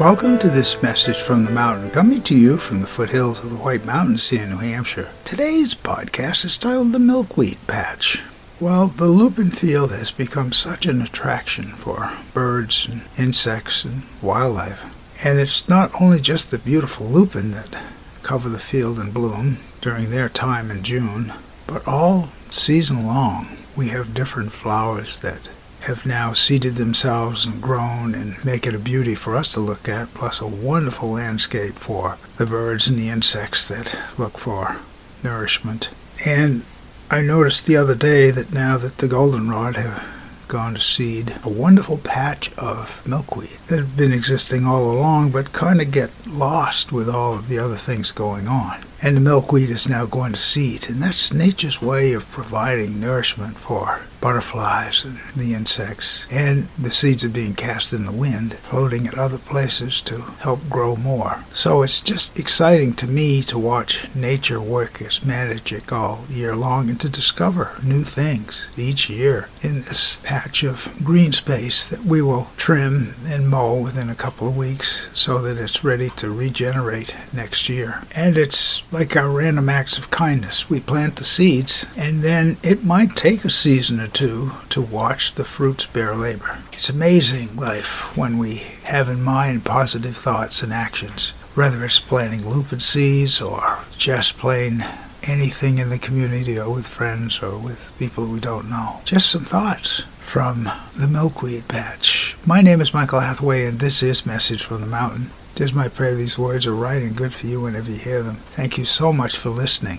Welcome to this message from the mountain, coming to you from the foothills of the White Mountains here in New Hampshire. Today's podcast is titled The Milkweed Patch. Well, the lupin field has become such an attraction for birds and insects and wildlife. And it's not only just the beautiful lupin that cover the field in bloom during their time in June, but all season long we have different flowers that have now seeded themselves and grown and make it a beauty for us to look at, plus a wonderful landscape for the birds and the insects that look for nourishment. And I noticed the other day that now that the goldenrod have gone to seed, a wonderful patch of milkweed that had been existing all along but kind of get lost with all of the other things going on and the milkweed is now going to seed. And that's nature's way of providing nourishment for butterflies and the insects. And the seeds are being cast in the wind, floating at other places to help grow more. So it's just exciting to me to watch nature work its magic all year long and to discover new things each year in this patch of green space that we will trim and mow within a couple of weeks so that it's ready to regenerate next year. And it's like our random acts of kindness. We plant the seeds, and then it might take a season or two to watch the fruits bear labor. It's amazing life when we have in mind positive thoughts and actions, whether it's planting lupin seeds or just plain anything in the community or with friends or with people we don't know. Just some thoughts from the milkweed patch. My name is Michael Hathaway, and this is Message from the Mountain. It is my prayer these words are right and good for you whenever you hear them. Thank you so much for listening.